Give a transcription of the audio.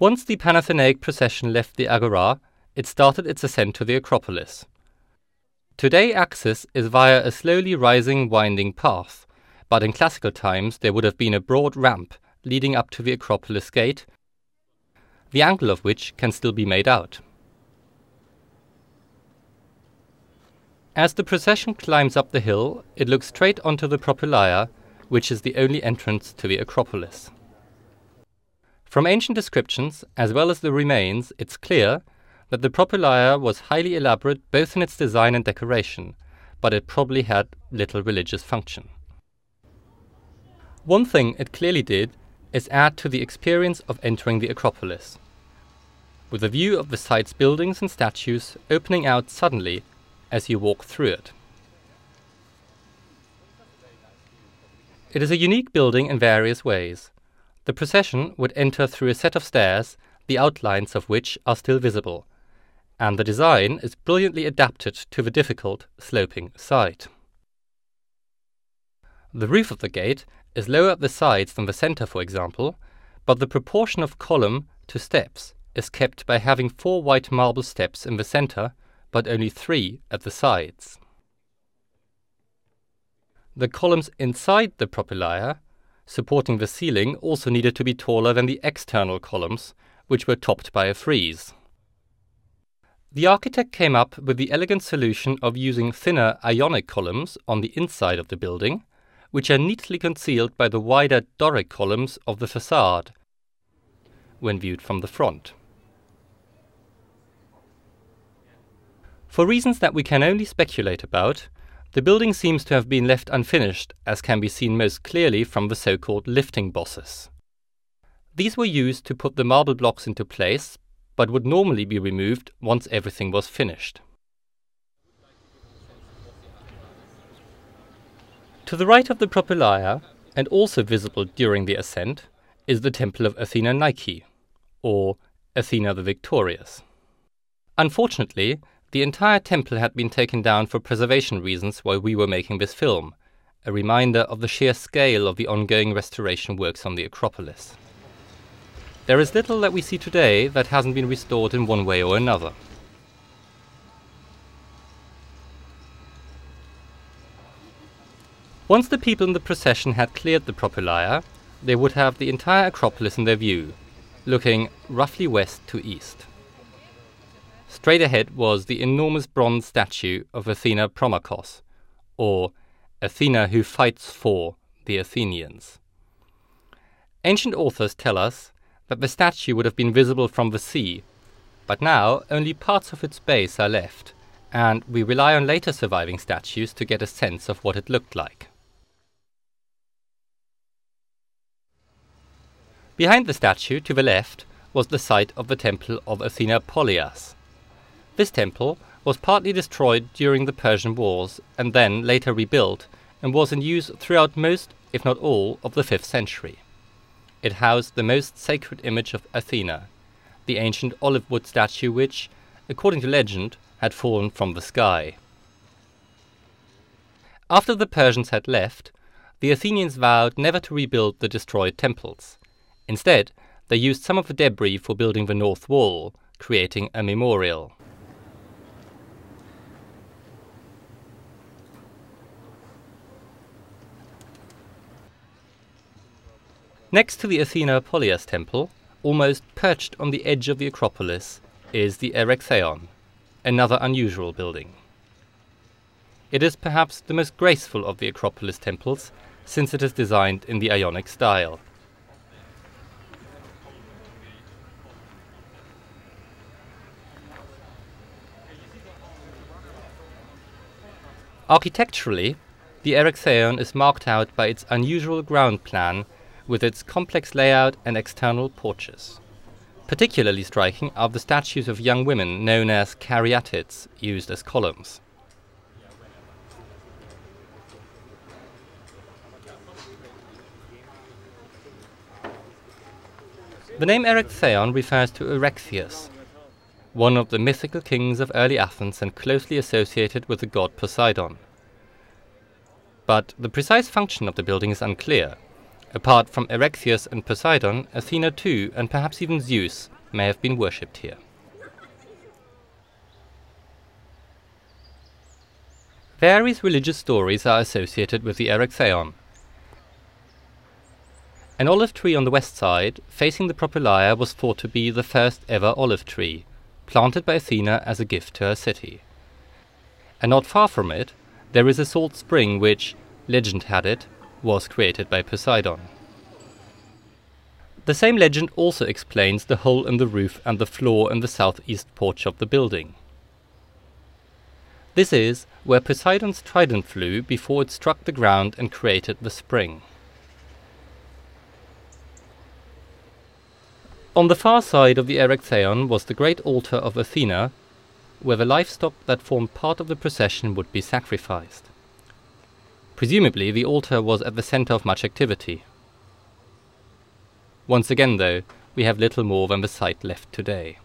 Once the Panathenaic procession left the Agora, it started its ascent to the Acropolis. Today, access is via a slowly rising, winding path, but in classical times there would have been a broad ramp leading up to the Acropolis gate, the angle of which can still be made out. As the procession climbs up the hill, it looks straight onto the Propylaea, which is the only entrance to the Acropolis. From ancient descriptions, as well as the remains, it's clear that the Propylaea was highly elaborate both in its design and decoration, but it probably had little religious function. One thing it clearly did is add to the experience of entering the Acropolis, with a view of the site's buildings and statues opening out suddenly as you walk through it. It is a unique building in various ways. The procession would enter through a set of stairs, the outlines of which are still visible, and the design is brilliantly adapted to the difficult, sloping site. The roof of the gate is lower at the sides than the center, for example, but the proportion of column to steps is kept by having four white marble steps in the center but only three at the sides. The columns inside the propylaea, supporting the ceiling, also needed to be taller than the external columns, which were topped by a frieze. The architect came up with the elegant solution of using thinner ionic columns on the inside of the building, which are neatly concealed by the wider Doric columns of the facade when viewed from the front. For reasons that we can only speculate about, the building seems to have been left unfinished, as can be seen most clearly from the so called lifting bosses. These were used to put the marble blocks into place, but would normally be removed once everything was finished. To the right of the Propylaea, and also visible during the ascent, is the temple of Athena Nike, or Athena the Victorious. Unfortunately, the entire temple had been taken down for preservation reasons while we were making this film, a reminder of the sheer scale of the ongoing restoration works on the Acropolis. There is little that we see today that hasn't been restored in one way or another. Once the people in the procession had cleared the Propylaea, they would have the entire Acropolis in their view, looking roughly west to east. Straight ahead was the enormous bronze statue of Athena Promachos, or Athena who fights for the Athenians. Ancient authors tell us that the statue would have been visible from the sea, but now only parts of its base are left, and we rely on later surviving statues to get a sense of what it looked like. Behind the statue, to the left, was the site of the temple of Athena Polias, this temple was partly destroyed during the Persian Wars and then later rebuilt and was in use throughout most, if not all, of the 5th century. It housed the most sacred image of Athena, the ancient olive wood statue which, according to legend, had fallen from the sky. After the Persians had left, the Athenians vowed never to rebuild the destroyed temples. Instead, they used some of the debris for building the north wall, creating a memorial. Next to the Athena Polias temple, almost perched on the edge of the Acropolis, is the Erechtheion, another unusual building. It is perhaps the most graceful of the Acropolis temples, since it is designed in the Ionic style. Architecturally, the Erechtheion is marked out by its unusual ground plan with its complex layout and external porches. Particularly striking are the statues of young women known as caryatids, used as columns. The name Erechtheion refers to Erechtheus, one of the mythical kings of early Athens and closely associated with the god Poseidon. But the precise function of the building is unclear, Apart from Erechtheus and Poseidon, Athena too, and perhaps even Zeus, may have been worshipped here. Various religious stories are associated with the Erechtheion. An olive tree on the west side, facing the Propylaea, was thought to be the first ever olive tree, planted by Athena as a gift to her city. And not far from it, there is a salt spring which, legend had it, was created by Poseidon. The same legend also explains the hole in the roof and the floor in the southeast porch of the building. This is where Poseidon's trident flew before it struck the ground and created the spring. On the far side of the Erechtheion was the great altar of Athena, where the livestock that formed part of the procession would be sacrificed. Presumably, the altar was at the center of much activity. Once again, though, we have little more than the site left today.